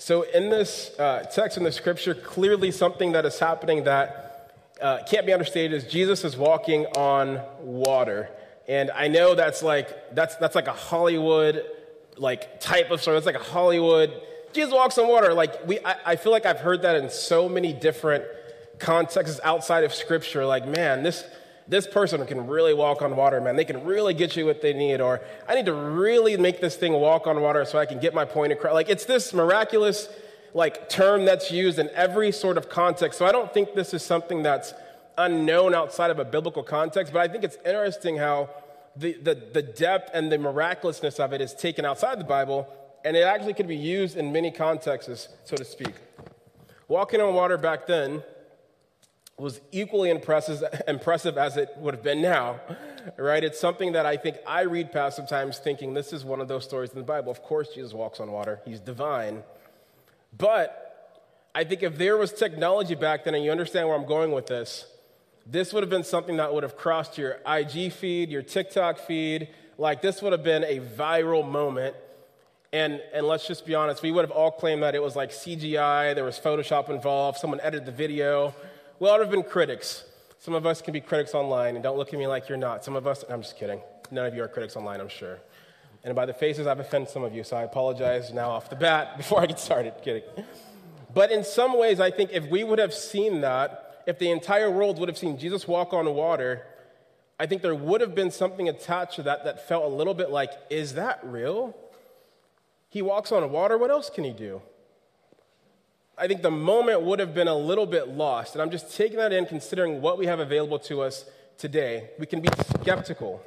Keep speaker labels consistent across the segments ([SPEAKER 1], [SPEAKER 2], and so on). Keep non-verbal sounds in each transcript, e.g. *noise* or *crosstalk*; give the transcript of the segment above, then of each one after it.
[SPEAKER 1] So, in this uh, text in the scripture, clearly something that is happening that uh, can't be understated is Jesus is walking on water. And I know that's like, that's, that's like a Hollywood like type of story. It's like a Hollywood, Jesus walks on water. Like we, I, I feel like I've heard that in so many different contexts outside of scripture. Like, man, this, this person can really walk on water, man. They can really get you what they need. Or I need to really make this thing walk on water so I can get my point across. Like it's this miraculous like term that's used in every sort of context. So I don't think this is something that's unknown outside of a biblical context, but I think it's interesting how the, the, the depth and the miraculousness of it is taken outside the Bible, and it actually could be used in many contexts, so to speak. Walking on water back then was equally impressive, impressive as it would have been now, right? It's something that I think I read past sometimes thinking this is one of those stories in the Bible. Of course, Jesus walks on water, he's divine. But I think if there was technology back then, and you understand where I'm going with this, this would have been something that would have crossed your IG feed, your TikTok feed. Like, this would have been a viral moment. And, and let's just be honest, we would have all claimed that it was like CGI, there was Photoshop involved, someone edited the video. We all would have been critics. Some of us can be critics online, and don't look at me like you're not. Some of us, I'm just kidding. None of you are critics online, I'm sure. And by the faces, I've offended some of you, so I apologize now off the bat *laughs* before I get started. Kidding. But in some ways, I think if we would have seen that, if the entire world would have seen Jesus walk on water, I think there would have been something attached to that that felt a little bit like, is that real? He walks on water, what else can he do? I think the moment would have been a little bit lost. And I'm just taking that in, considering what we have available to us today. We can be skeptical.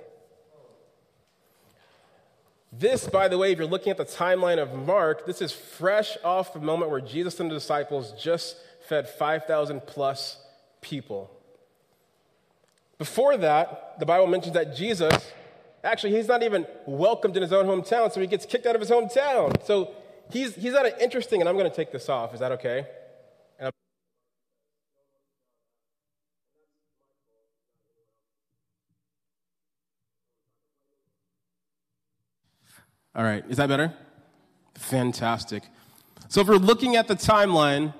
[SPEAKER 1] This, by the way, if you're looking at the timeline of Mark, this is fresh off the moment where Jesus and the disciples just fed 5,000 plus people. Before that, the Bible mentions that Jesus, actually, he's not even welcomed in his own hometown, so he gets kicked out of his hometown. So he's, he's at an interesting, and I'm going to take this off. Is that okay? All right, is that better? Fantastic. So if we're looking at the timeline,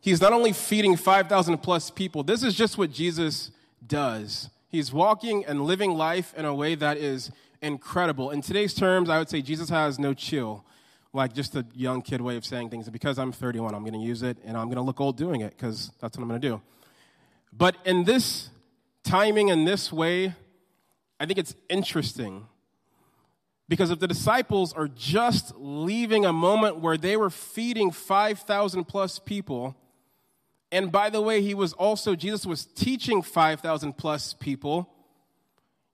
[SPEAKER 1] he's not only feeding 5,000 plus people, this is just what Jesus does. He's walking and living life in a way that is incredible. In today's terms, I would say Jesus has no chill, like just a young kid way of saying things. And because I'm 31, I'm going to use it and I'm going to look old doing it because that's what I'm going to do. But in this timing, in this way, I think it's interesting because if the disciples are just leaving a moment where they were feeding 5,000 plus people, and by the way, he was also, Jesus was teaching 5,000 plus people,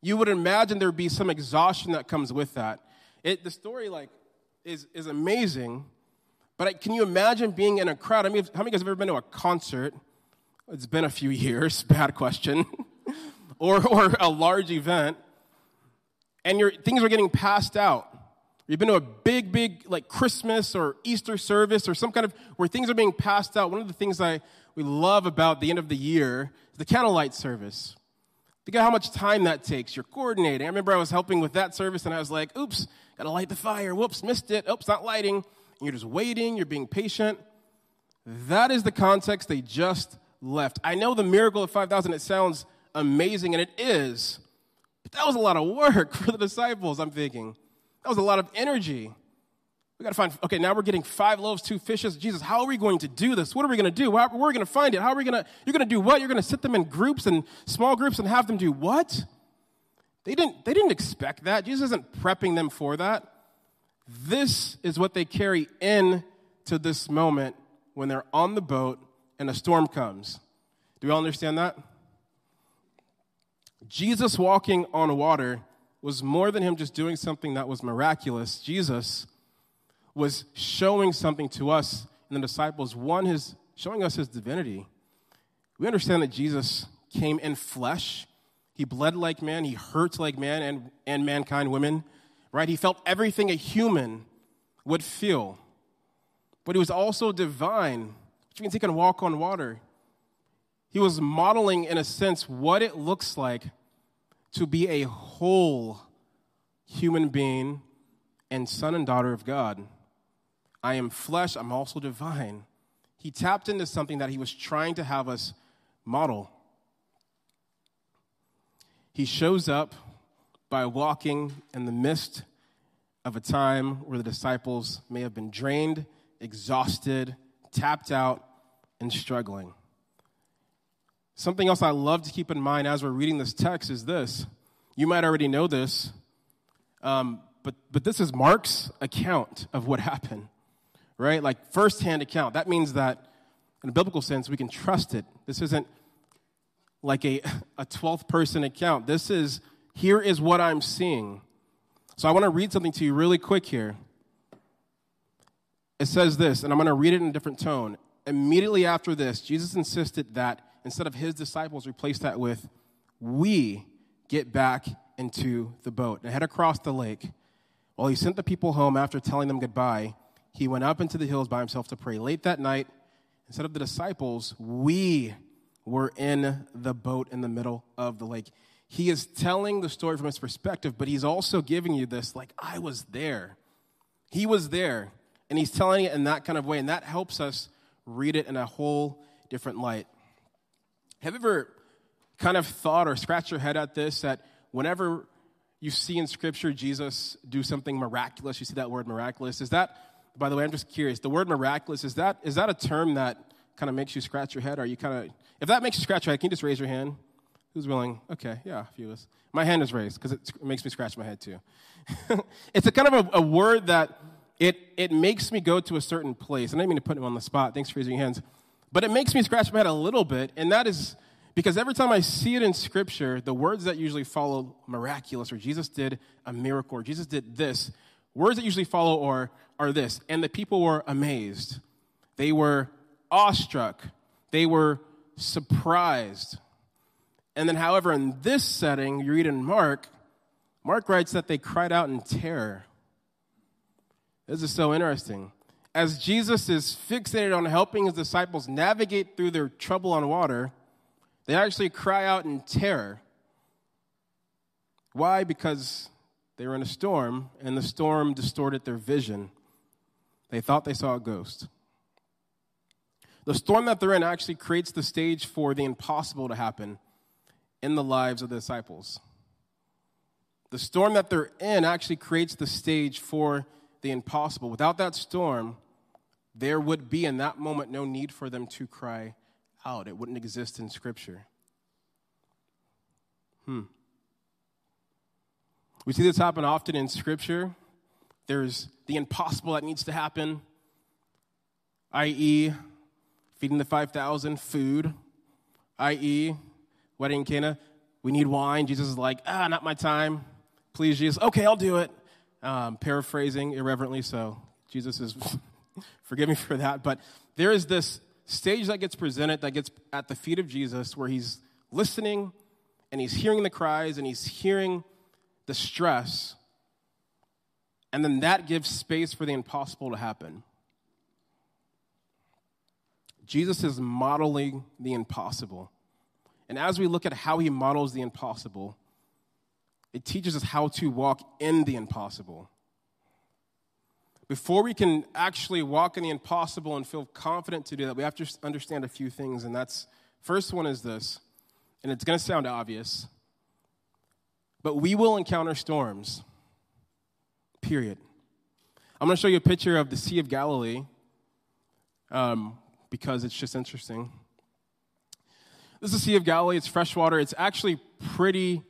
[SPEAKER 1] you would imagine there'd be some exhaustion that comes with that. It, the story, like, is, is amazing, but I, can you imagine being in a crowd? I mean, how many of you guys have ever been to a concert? It's been a few *laughs* years, bad question. *laughs* or, or a large event and your things are getting passed out. You've been to a big, big like Christmas or Easter service or some kind of where things are being passed out. One of the things I we love about the end of the year is the candlelight service. Think of how much time that takes. You're coordinating. I remember I was helping with that service and I was like, oops, gotta light the fire. Whoops, missed it. Oops, not lighting. And you're just waiting, you're being patient. That is the context they just left. I know the miracle of 5,000, it sounds amazing, and it is. But that was a lot of work *laughs* for the disciples, I'm thinking. That was a lot of energy. We got to find, okay, now we're getting five loaves, two fishes. Jesus, how are we going to do this? What are we going to do? How, we're going to find it. How are we going to, you're going to do what? You're going to sit them in groups and small groups and have them do what? They didn't, they didn't expect that. Jesus isn't prepping them for that. This is what they carry in to this moment when they're on the boat and a storm comes. Do we all understand that? Jesus walking on water was more than him just doing something that was miraculous. Jesus was showing something to us and the disciples. One, his showing us his divinity. We understand that Jesus came in flesh. He bled like man, he hurt like man and, and mankind, women, right? He felt everything a human would feel. But he was also divine, which means he can walk on water. He was modeling, in a sense, what it looks like to be a whole human being and son and daughter of God. I am flesh, I'm also divine. He tapped into something that he was trying to have us model. He shows up by walking in the midst of a time where the disciples may have been drained, exhausted, tapped out, and struggling. Something else I love to keep in mind as we're reading this text is this. You might already know this, um, but, but this is Mark's account of what happened, right? Like firsthand account. That means that in a biblical sense, we can trust it. This isn't like a, *laughs* a 12th person account. This is, here is what I'm seeing. So I want to read something to you really quick here. It says this, and I'm going to read it in a different tone. Immediately after this, Jesus insisted that instead of his disciples, replace that with, we get back into the boat and head across the lake. While he sent the people home after telling them goodbye, he went up into the hills by himself to pray. Late that night, instead of the disciples, we were in the boat in the middle of the lake. He is telling the story from his perspective, but he's also giving you this like, I was there. He was there. And he's telling it in that kind of way. And that helps us read it in a whole different light. Have you ever kind of thought or scratched your head at this that whenever you see in Scripture Jesus do something miraculous, you see that word miraculous, is that, by the way, I'm just curious, the word miraculous, is that, is that a term that kind of makes you scratch your head? Are you kind of, if that makes you scratch your head, can you just raise your hand? Who's willing? Okay, yeah, a few of us. My hand is raised because it makes me scratch my head too. *laughs* it's a kind of a, a, word that it, it makes me go to a certain place. And I didn't mean to put him on the spot. Thanks for raising your hands. But it makes me scratch my head a little bit, and that is because every time I see it in Scripture, the words that usually follow miraculous, or Jesus did a miracle, or Jesus did this, words that usually follow are, are this. And the people were amazed. They were awestruck. They were surprised. And then, however, in this setting, you read in Mark, Mark writes that they cried out in terror. This is so interesting. As Jesus is fixated on helping his disciples navigate through their trouble on water, they actually cry out in terror. Why? Because they were in a storm, and the storm distorted their vision. They thought they saw a ghost. The storm that they're in actually creates the stage for the impossible to happen in the lives of the disciples. The storm that they're in actually creates the stage for the impossible. Without that storm, there would be in that moment no need for them to cry out. It wouldn't exist in Scripture. Hmm. We see this happen often in Scripture. There's the impossible that needs to happen, i.e., feeding the 5,000, food, i.e., wedding Cana. We need wine. Jesus is like, ah, not my time. Please, Jesus. Okay, I'll do it. Um, paraphrasing irreverently, so Jesus is, *laughs* forgive me for that. But there is this stage that gets presented that gets at the feet of Jesus where he's listening and he's hearing the cries and he's hearing the stress. And then that gives space for the impossible to happen. Jesus is modeling the impossible. And as we look at how he models the impossible, it teaches us how to walk in the impossible. Before we can actually walk in the impossible and feel confident to do that, we have to understand a few things. And that's first one is this, and it's going to sound obvious, but we will encounter storms, period. I'm going to show you a picture of the Sea of Galilee um, because it's just interesting. This is the Sea of Galilee. It's freshwater. It's actually pretty,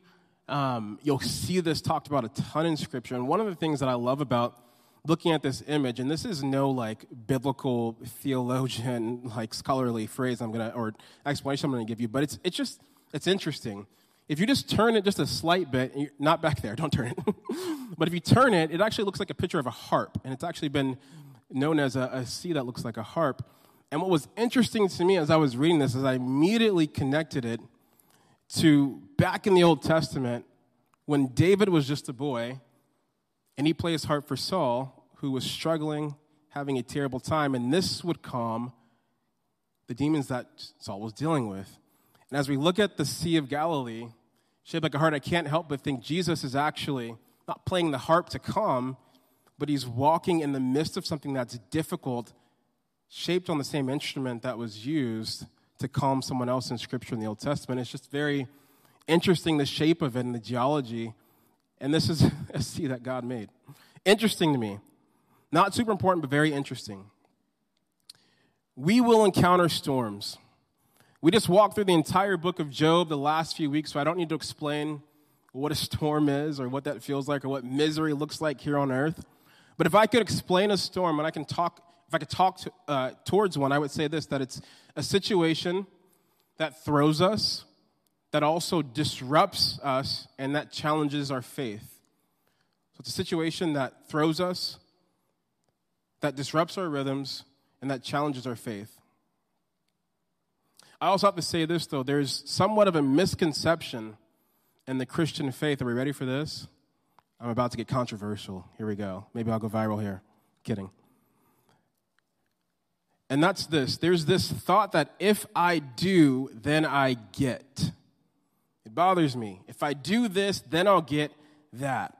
[SPEAKER 1] um, you'll see this talked about a ton in Scripture. And one of the things that I love about looking at this image, and this is no like biblical theologian, *laughs* like scholarly phrase I'm gonna, or explanation I'm gonna give you, but it's, it's just, it's interesting. If you just turn it just a slight bit, not back there, *laughs* don't turn it. *laughs* but if you turn it, it actually looks like a picture of a harp, and it's actually been known as a, a sea that looks like a harp. And what was interesting to me as I was reading this is I immediately connected it to back in the Old Testament when David was just a boy and he plays harp for Saul, who was struggling, having a terrible time, and this would calm the demons that Saul was dealing with. And as we look at the Sea of Galilee, shaped like a heart, I can't help but think Jesus is actually not playing the harp to calm, but he's walking in the midst of something that's difficult, shaped on the same instrument that was used to calm someone else in Scripture in the Old Testament. It's just very interesting, the shape of it and the geology. And this is *laughs* a sea that God made. Interesting to me. Not super important, but very interesting. We will encounter storms. We just walked through the entire book of Job the last few weeks, so I don't need to explain what a storm is or what that feels like or what misery looks like here on earth. But if I could explain a storm and I can talk, if I could talk to, uh, towards one, I would say this that it's a situation that throws us, that also disrupts us, and that challenges our faith. So it's a situation that throws us, that disrupts our rhythms, and that challenges our faith. I also have to say this, though there's somewhat of a misconception in the Christian faith. Are we ready for this? I'm about to get controversial. Here we go. Maybe I'll go viral here. Kidding. And that's this there's this thought that if I do, then I get. It bothers me. If I do this, then I'll get that.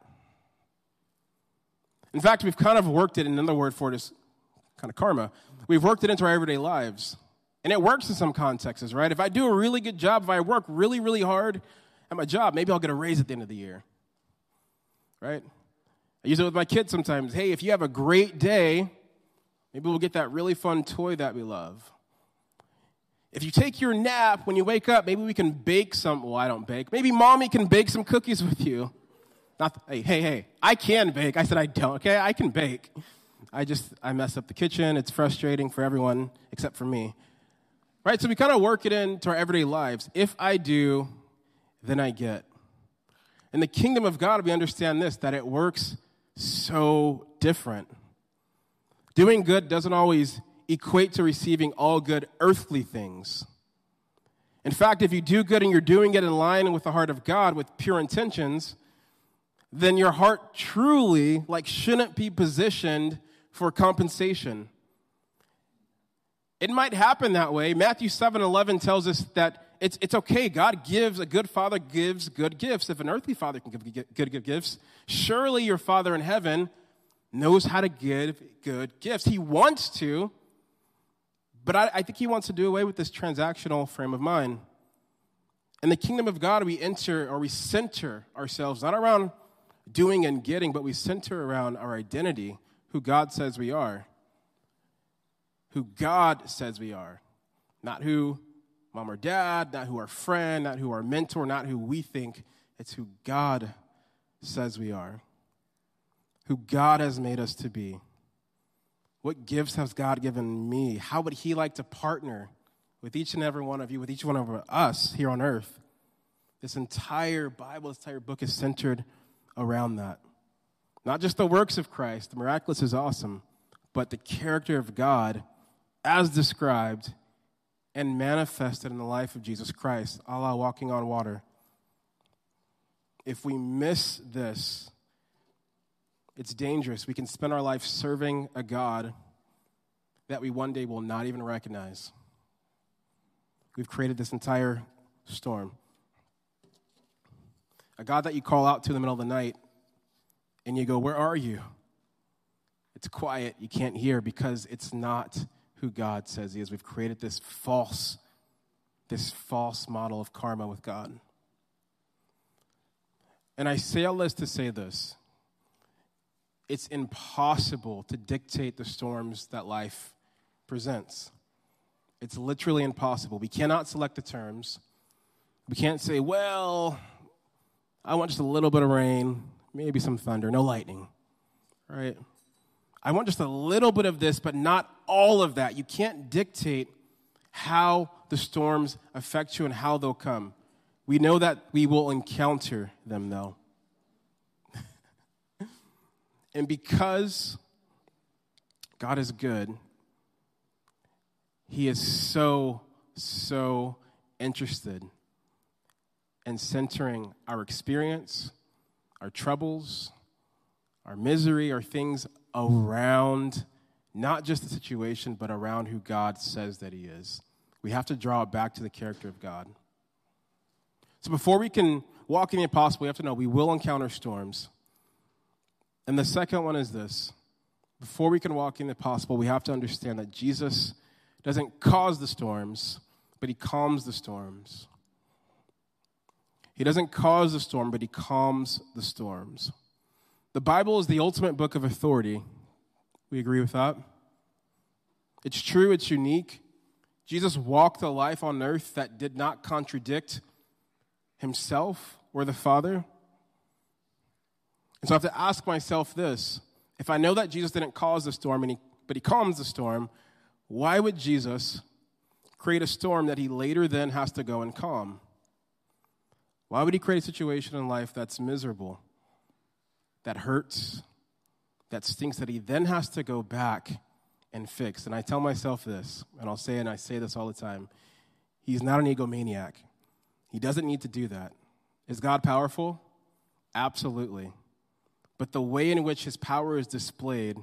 [SPEAKER 1] In fact, we've kind of worked it, another word for it is kind of karma. We've worked it into our everyday lives. And it works in some contexts, right? If I do a really good job, if I work really, really hard at my job, maybe I'll get a raise at the end of the year, right? I use it with my kids sometimes. Hey, if you have a great day, maybe we'll get that really fun toy that we love. If you take your nap when you wake up, maybe we can bake some. Well, I don't bake. Maybe mommy can bake some cookies with you. Not, hey, hey, hey, I can bake. I said I don't, okay? I can bake. I just, I mess up the kitchen. It's frustrating for everyone except for me. Right? So we kind of work it into our everyday lives. If I do, then I get. In the kingdom of God, we understand this that it works so different. Doing good doesn't always equate to receiving all good earthly things. In fact, if you do good and you're doing it in line with the heart of God with pure intentions, then your heart truly like shouldn't be positioned for compensation. It might happen that way. Matthew 7 11 tells us that it's, it's okay. God gives, a good father gives good gifts. If an earthly father can give good, good gifts, surely your father in heaven knows how to give good gifts. He wants to, but I, I think he wants to do away with this transactional frame of mind. In the kingdom of God, we enter or we center ourselves not around doing and getting, but we center around our identity, who God says we are who God says we are, not who mom or dad, not who our friend, not who our mentor, not who we think. It's who God says we are, who God has made us to be. What gifts has God given me? How would He like to partner with each and every one of you, with each one of us here on earth? This entire Bible, this entire book is centered around that. Not just the works of Christ, the miraculous is awesome, but the character of God as described and manifested in the life of Jesus Christ, a la walking on water. If we miss this, it's dangerous. We can spend our life serving a God that we one day will not even recognize. We've created this entire storm. A God that you call out to in the middle of the night and you go, Where are you? It's quiet, you can't hear because it's not who God says He is. We've created this false, this false model of karma with God. And I say all this to say this it's impossible to dictate the storms that life presents. It's literally impossible. We cannot select the terms. We can't say, well, I want just a little bit of rain, maybe some thunder, no lightning, right? I want just a little bit of this, but not all of that. You can't dictate how the storms affect you and how they'll come. We know that we will encounter them, though. *laughs* and because God is good, He is so, so interested in centering our experience, our troubles, our misery, our things around not just the situation, but around who God says that He is. We have to draw it back to the character of God. So before we can walk in the impossible, we have to know we will encounter storms. And the second one is this before we can walk in the possible, we have to understand that Jesus doesn't cause the storms, but he calms the storms. He doesn't cause the storm, but he calms the storms. The Bible is the ultimate book of authority. We agree with that? It's true, it's unique. Jesus walked a life on earth that did not contradict himself or the Father. And so I have to ask myself this if I know that Jesus didn't cause the storm, and he, but he calms the storm, why would Jesus create a storm that he later then has to go and calm? Why would he create a situation in life that's miserable, that hurts, that stinks, that he then has to go back and fix? And I tell myself this, and I'll say and I say this all the time He's not an egomaniac. He doesn't need to do that. Is God powerful? Absolutely. But the way in which his power is displayed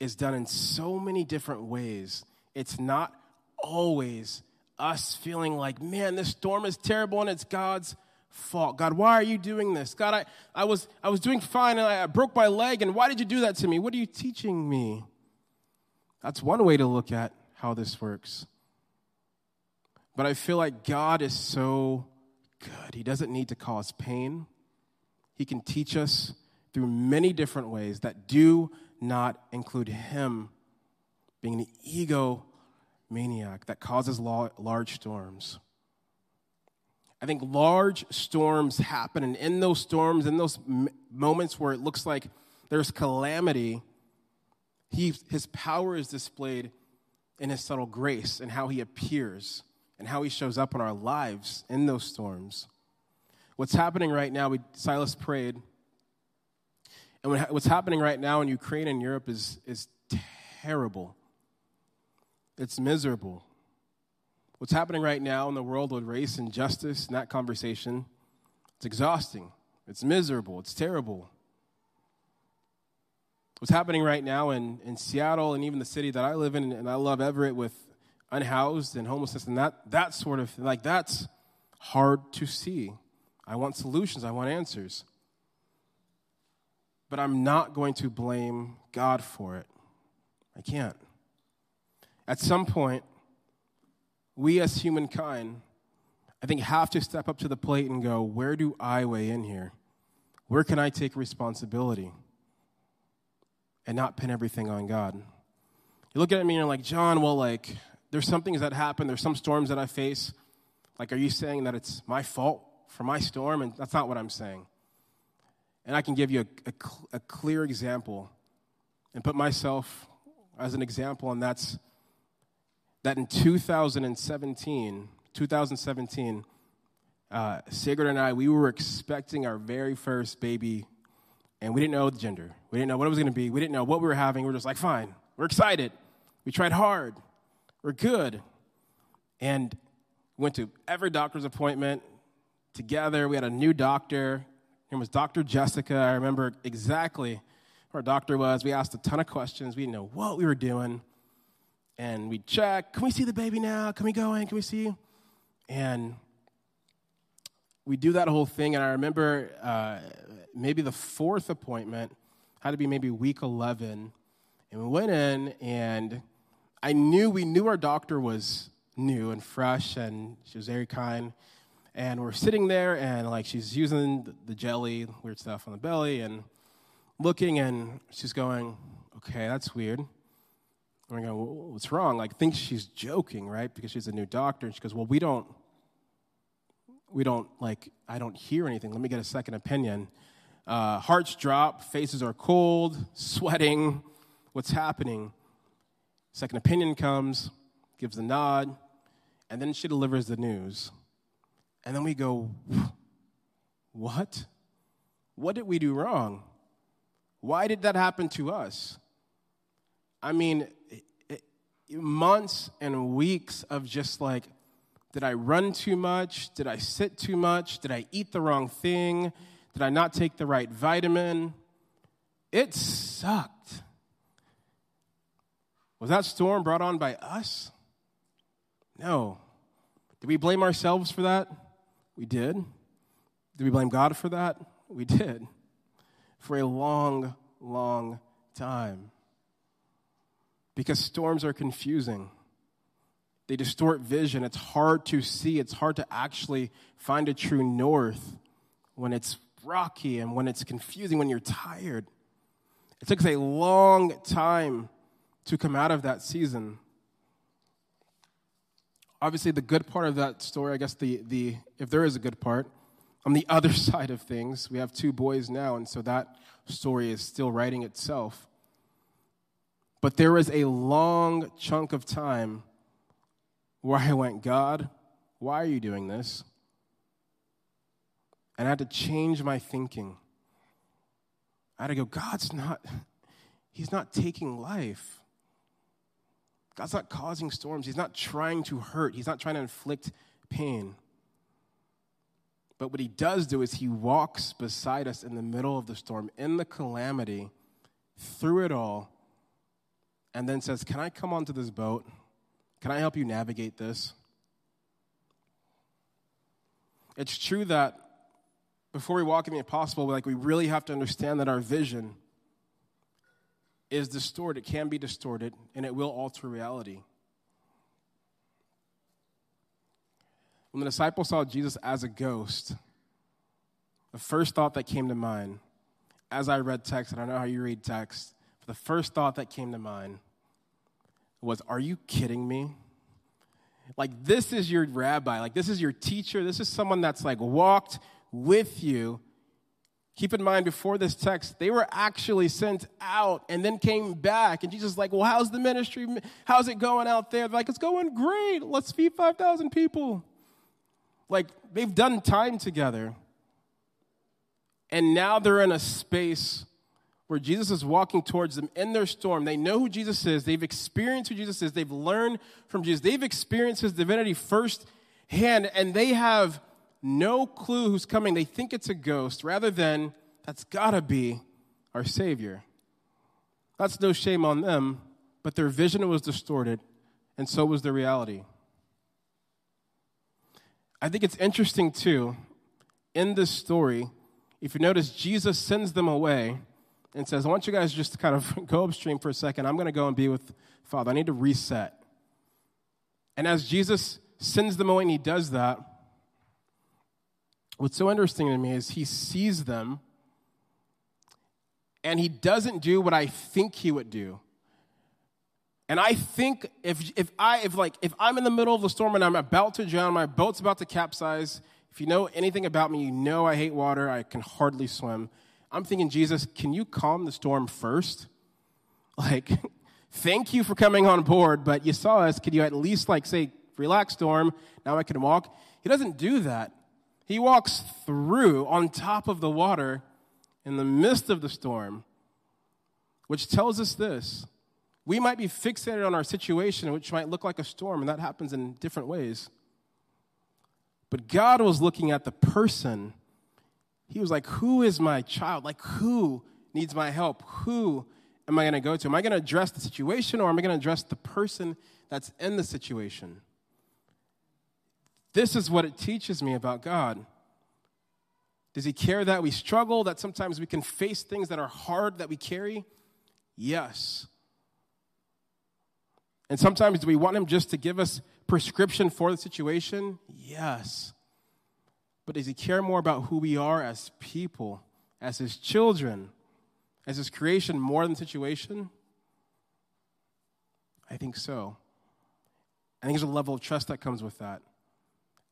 [SPEAKER 1] is done in so many different ways. It's not always us feeling like, man, this storm is terrible and it's God's fault. God, why are you doing this? God, I, I, was, I was doing fine and I, broke my leg, and why did you do that to me? What are you teaching me? That's one way to look at how this works. But I feel like God is so good. He doesn't need to cause pain, He can teach us through many different ways that do not include him being an ego maniac that causes large storms. I think large storms happen, and in those storms, in those m- moments where it looks like there's calamity, he, his power is displayed in his subtle grace and how he appears and how he shows up in our lives in those storms. What's happening right now, we, Silas prayed and what's happening right now in Ukraine and Europe is, is terrible. It's miserable. What's happening right now in the world with race and justice and that conversation, it's exhausting. It's miserable. It's terrible. What's happening right now in, in Seattle and even the city that I live in, and I love Everett with unhoused and homelessness and that, that sort of like that's hard to see. I want solutions, I want answers but I'm not going to blame God for it. I can't. At some point, we as humankind, I think, have to step up to the plate and go, where do I weigh in here? Where can I take responsibility? And not pin everything on God. You look at me and you're like, John, well, like, there's some things that happen, there's some storms that I face. Like, are you saying that it's my fault for my storm? And that's not what I'm saying. And I can give you a, a, a clear example and put myself as an example, and that's that in 2017, 2017, uh, Sigrid and I, we were expecting our very first baby, and we didn't know the gender. We didn't know what it was going to be. We didn't know what we were having. We were just like, fine, we're excited. We tried hard. We're good. And went to every doctor's appointment together. We had a new doctor Her name was Dr. Jessica. I remember exactly who our doctor was. We asked a ton of questions. We didn't know what we were doing. And we check, can we see the baby now? Can we go in? Can we see? And we do that whole thing. And I remember uh, maybe the fourth appointment had to be maybe week 11. And we went in, and I knew, we knew our doctor was new and fresh, and she was very kind and we're sitting there and like she's using the jelly weird stuff on the belly and looking and she's going okay that's weird and i go well, what's wrong? Like thinks she's joking right? Because she's a new doctor. And she goes well we don't we don't like i don't hear anything. Let me get a second opinion. Uh, hearts drop faces are cold sweating. What's happening? Second opinion comes gives a nod and then she delivers the news. And then we go, What? What did we do wrong? Why did that happen to us? I mean, months and weeks of just like, did I run too much? Did I sit too much? Did I eat the wrong thing? Did I not take the right vitamin? It sucked. Was that storm brought on by us? No. Did we blame ourselves for that? We did. Did we blame God for that? We did. For a long, long time. Because storms are confusing. They distort vision. It's hard to see. It's hard to actually find a true north when it's rocky and when it's confusing, when you're tired. It took us a long time to come out of that season. Obviously, the good part of that story, I guess the, the if there is a good part, on the *laughs* other side of things, we have two boys now, and so that story is still writing itself. But there was a long chunk of time where I went, God, why are you doing this? And I had to change my thinking. I had to go, God's not, He's not taking life. God's not causing storms. He's not trying to hurt. He's not trying to inflict pain. But what He does do is He walks beside us in the middle of the storm, in the calamity, through it all, and then says, Can I come onto this boat? Can I help you navigate this? It's true that before we walk in the impossible, like we really have to understand that our vision is distorted, it can be distorted, and it will alter reality. When the disciples saw Jesus as a ghost, the first thought that came to mind, as I read text, and I know how you read text, but the first thought that came to mind was, Are you kidding me? Like, this is your rabbi, like, this is your teacher, this is someone that's like walked with you. Keep in mind, before this text, they were actually sent out and then came back. And Jesus is like, Well, how's the ministry? How's it going out there? They're like, It's going great. Let's feed 5,000 people. Like, they've done time together. And now they're in a space where Jesus is walking towards them in their storm. They know who Jesus is. They've experienced who Jesus is. They've learned from Jesus. They've experienced his divinity firsthand, and they have no clue who's coming. They think it's a ghost rather than that's got to be our Savior. That's no shame on them, but their vision was distorted, and so was their reality. I think it's interesting, too, in this story, if you notice, Jesus sends them away and says, I want you guys just to kind of *laughs* go upstream for a second. I'm going to go and be with Father. I need to reset. And as Jesus sends them away and he does that, what's so interesting to me is he sees them and he doesn't do what I think he would do. And I think if, if I if like if I'm in the middle of the storm and I'm about to drown, my boat's about to capsize. If you know anything about me, you know I hate water. I can hardly swim. I'm thinking, Jesus, can you calm the storm first? *laughs* Like, *laughs* thank you for coming on board, but you saw us. Could you at least, like, say, relax, storm, now I can walk? He doesn't do that. He walks through on top of the water in the midst of the storm, which tells us this. We might be fixated on our situation, which might look like a storm, and that happens in different ways. But God was looking at the person he was like, Who is my child? Like, who needs my help? Who am I going to go to? Am I going to address the situation or am I going to address the person that's in the situation? This is what it teaches me about God. Does he care that we struggle, that sometimes we can face things that are hard that we carry? Yes. And sometimes do we want him just to give us prescription for the situation? Yes. But does he care more about who we are as people, as his children, as his creation more than situation? I think so. I think there's a level of trust that comes with that.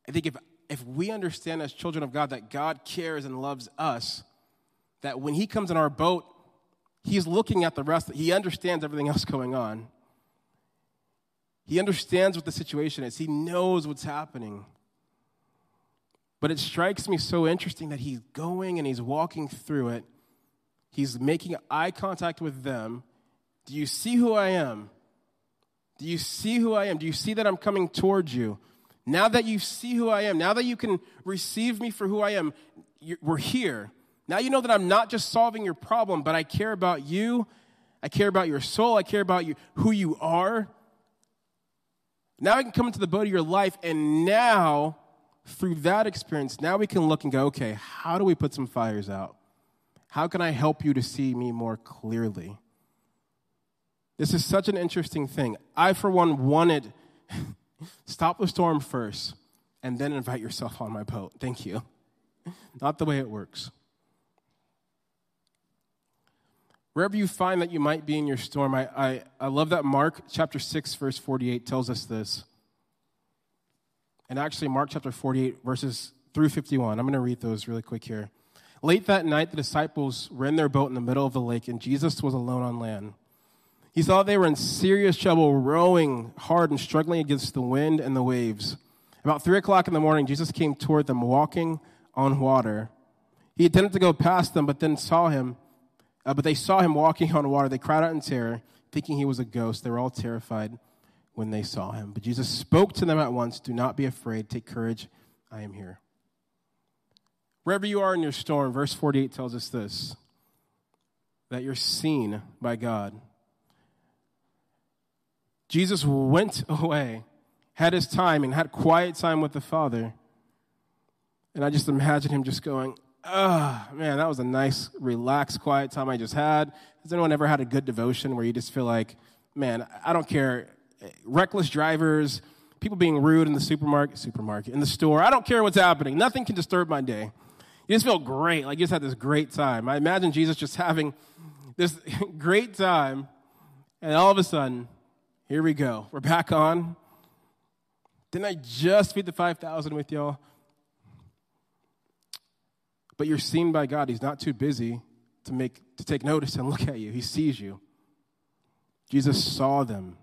[SPEAKER 1] I think if, if we understand as children of God that God cares and loves us, that when he comes in our boat, he's looking at the rest, he understands everything else going on. He understands what the situation is, he knows what's happening. But it strikes me so interesting that he's going and he's walking through it. He's making eye contact with them. Do you see who I am? Do you see who I am? Do you see that I'm coming towards you? Now that you see who I am, now that you can receive me for who I am, we're here. Now you know that I'm not just solving your problem, but I care about you. I care about your soul. I care about you, who you are. Now I can come into the boat of your life, and now through that experience, now we can look and go, okay, how do we put some fires out? How can I help you to see me more clearly? This is such an interesting thing. I, for one, wanted *laughs* stop the storm first and then invite yourself on my boat. Thank you. *laughs* Not the way it works. Wherever you find that you might be in your storm, I, I, I love that Mark chapter 6, verse 48 tells us this. And actually, Mark chapter 48, verses through 51. I'm going to read those really quick here. Late that night, the disciples were in their boat in the middle of the lake, and Jesus was alone on land. He saw they were in serious trouble, rowing hard and struggling against the wind and the waves. About three o'clock in the morning, Jesus came toward them, walking on water. He attempted to go past them, but then saw him. Uh, but they saw him walking on water. They cried out in terror, thinking he was a ghost. They were all terrified when they saw him. But Jesus spoke to them at once Do not be afraid. Take courage. I am here. Wherever you are in your storm, verse 48 tells us this that you're seen by God. Jesus went away, had his time, and had quiet time with the Father. And I just imagine him just going, Ah, oh, man, that was a nice, relaxed, quiet time I just had. Has anyone ever had a good devotion where you just feel like, man, I don't care, reckless drivers, people being rude in the supermarket, supermarket, in the store, I don't care what's happening. Nothing can disturb my day. You just feel great. Like you just had this great time. I imagine Jesus just *laughs* having this *laughs* great time, and all of a sudden, here we go. We're back on. Didn't I just feed the 5,000 with y'all? But you're seen by God. He's not too busy to, make, to take notice and *laughs* look at you, He sees you. Jesus saw them.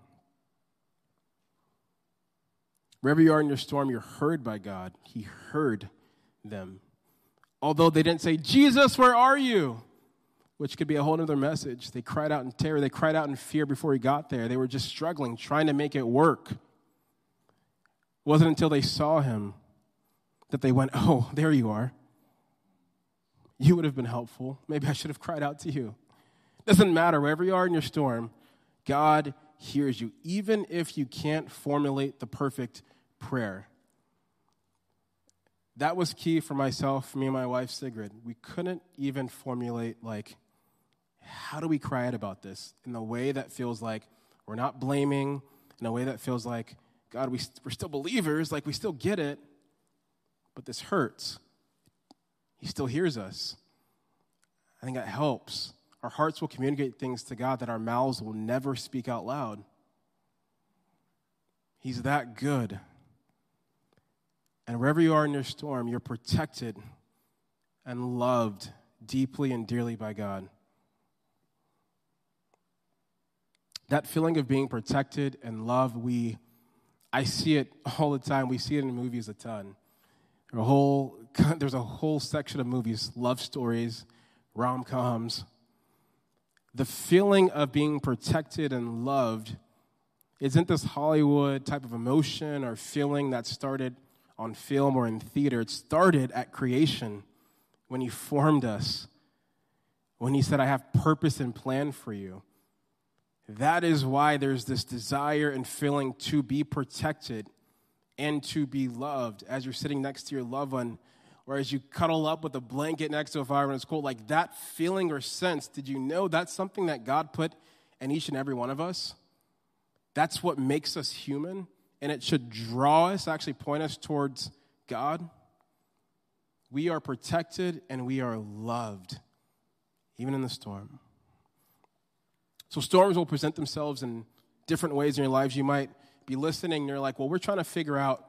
[SPEAKER 1] Wherever you are in your storm, you're heard by God. He heard them. Although they didn't say, Jesus, where are you? Which could be a whole other message. They cried out in terror, they cried out in fear before he got there. They were just struggling, trying to make it work. It wasn't until they saw him that they went, Oh, there you are. You would have been helpful. Maybe I should have cried out to you. Doesn't matter, wherever you are in your storm, God hears you, even if you can't formulate the perfect prayer that was key for myself, me and my wife Sigrid. We couldn't even formulate like how do we cry out about this in a way that feels like we're not blaming, in a way that feels like God, we, we're still believers, like we still get it, but this hurts. He still hears us. I think that helps. Our hearts will communicate things to God that our mouths will never speak out loud. He's that good. And wherever you are in your storm, you're protected and loved deeply and dearly by God. That feeling of being protected and loved, we I see it all the time. We see it in movies a ton. There's a whole, *laughs* there's a whole section of movies, love stories, rom coms. The feeling of being protected and loved isn't this Hollywood type of emotion or feeling that started on film or in theater. It started at creation when He formed us, when He said, I have purpose and plan for you. That is why there's this desire and feeling to be protected and to be loved as you're sitting next to your loved one or as you cuddle up with a blanket next to a fire when it's cold. Like that feeling or sense, did you know that's something that God put in each and every one of us? That's what makes us human and it should draw us, actually point us towards God. We are protected and we are loved, even in the storm. So, storms will present themselves in different ways in your lives. You might be listening and you're like, well, we're trying to figure out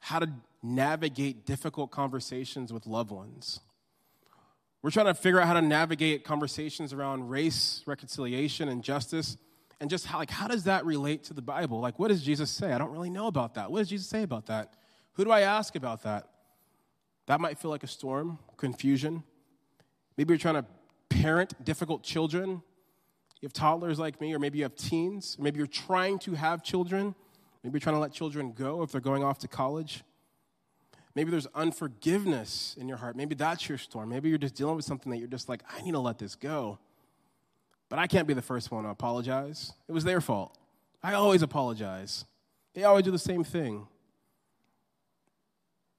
[SPEAKER 1] how to navigate difficult conversations with loved ones. We're trying to figure out how to navigate conversations around race, reconciliation, and justice and just how, like, how does that relate to the Bible? Like, what does Jesus say? I don't really know about that. What does Jesus say about that? Who do I ask about that? That might feel like a storm, confusion. Maybe you're trying to parent difficult children. You have toddlers like me, or maybe you have teens. Maybe you're trying to have children. Maybe you're trying to let children go if they're going off to college. Maybe there's unforgiveness in your heart. Maybe that's your storm. Maybe you're just dealing with something that you're just like, I need to let this go. But I can't be the first one to apologize. It was their fault. I always apologize. They always do the same thing.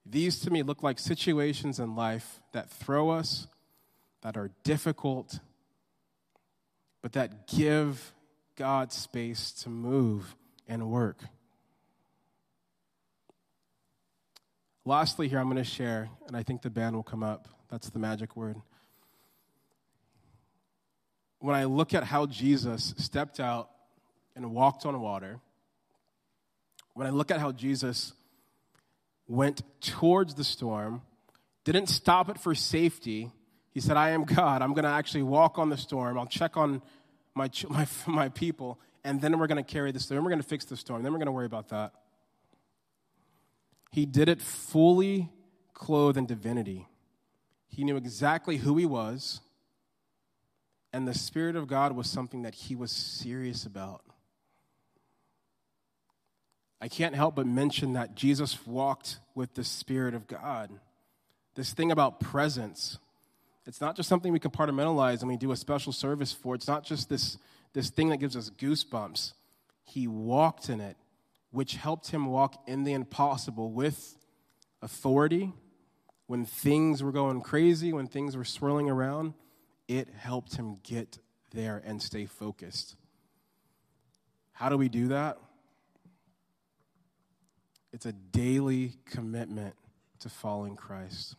[SPEAKER 1] These to me look like situations in life that throw us, that are difficult, but that give God space to move and work. Lastly, here I'm going to share, and I think the band will come up. That's the magic word. When I look at how Jesus stepped out and walked on water, when I look at how Jesus went towards the storm, didn't stop it for safety. He said, I am God. I'm going to actually walk on the storm. I'll check on my, *laughs* my, my people, and then we're going to carry the storm. We're going to fix the storm. Then we're going to worry about that. He did it fully clothed in divinity. He knew exactly who he was, and the Spirit of God was something that he was serious about. I can't help but mention that Jesus walked with the Spirit of God. This thing about presence, it's not just something we compartmentalize and we do a special service for. It's not just this, this thing that gives us goosebumps. He walked in it, which helped him walk in the impossible with authority. When things were going crazy, when things were swirling around, it helped him get there and stay focused. How do we do that? It's a daily commitment to following Christ.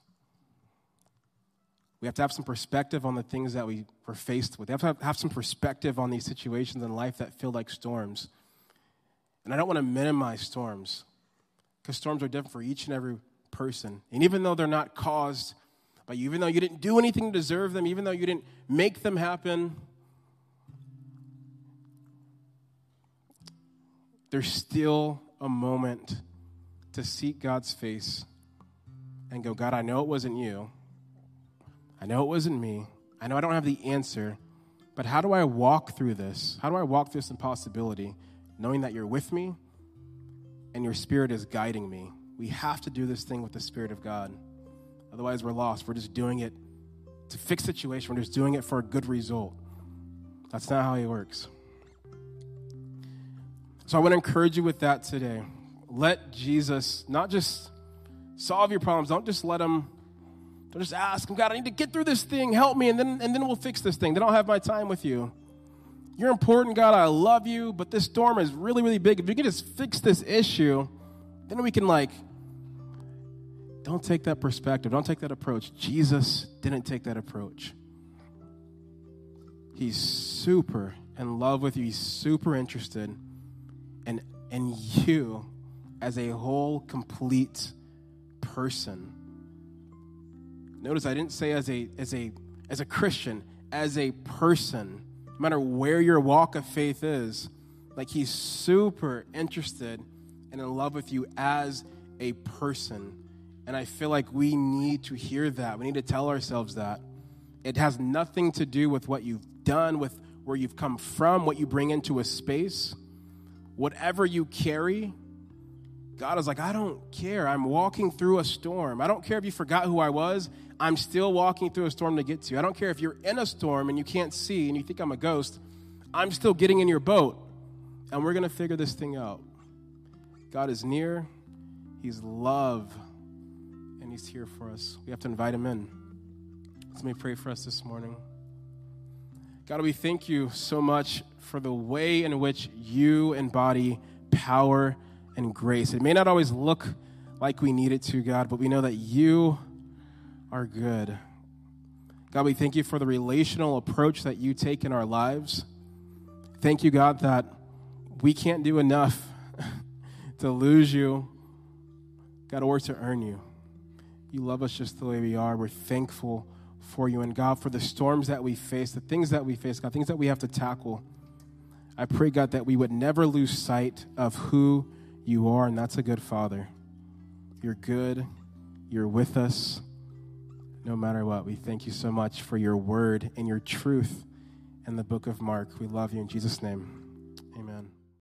[SPEAKER 1] We have to have some perspective on the things that we were faced with. We have to have, have some perspective on these situations in life that feel like storms. And I don't want to minimize storms because storms are different for each and every person. And even though they're not caused by you, even though you didn't do anything to deserve them, even though you didn't make them happen, there's still a moment to seek God's face and go, God, I know it wasn't you. I know it wasn't me. I know I don't have the answer, but how do I walk through this? How do I walk through this impossibility knowing that you're with me and your spirit is guiding me? We have to do this thing with the Spirit of God. Otherwise, we're lost. We're just doing it to fix situation. We're just doing it for a good result. That's not how He works. So I want to encourage you with that today let Jesus not just solve your problems, don't just let him, don't just ask him, God, I need to get through this thing, help me, and then, and then we'll fix this thing. Then I'll have my time with you. You're important, God, I love you, but this storm is really, really big. If you can just fix this issue, then we can, like, don't take that perspective, don't take that approach. Jesus didn't take that approach. He's super in love with you, he's super interested in, in you as a whole, complete person. Notice I didn't say as a, as a, as a Christian, as a person. No matter where your walk of faith is, like he's super interested and in love with you as a person. And I feel like we need to hear that. We need to tell ourselves that. It has nothing to do with what you've done, with where you've come from, what you bring into a space. Whatever you carry, God is like, I don't care. I'm walking through a storm. I don't care if you forgot who I was. I'm still walking through a storm to get to you. I don't care if you're in a storm and you can't see and you think I'm a ghost. I'm still getting in your boat and we're going to figure this thing out. God is near, He's love, and He's here for us. We have to invite Him in. Let me pray for us this morning. God, we thank you so much for the way in which you embody power and grace. It may not always look like we need it to, God, but we know that you are good. God, we thank you for the relational approach that you take in our lives. Thank you, God, that we can't do enough *laughs* to lose you, God, or to earn you. You love us just the way we are. We're thankful for you. And God, for the storms that we face, the things that we face, God, things that we have to tackle. I pray, God, that we would never lose sight of who you are, and that's a good father. You're good. You're with us no matter what. We thank you so much for your word and your truth in the book of Mark. We love you in Jesus' name. Amen.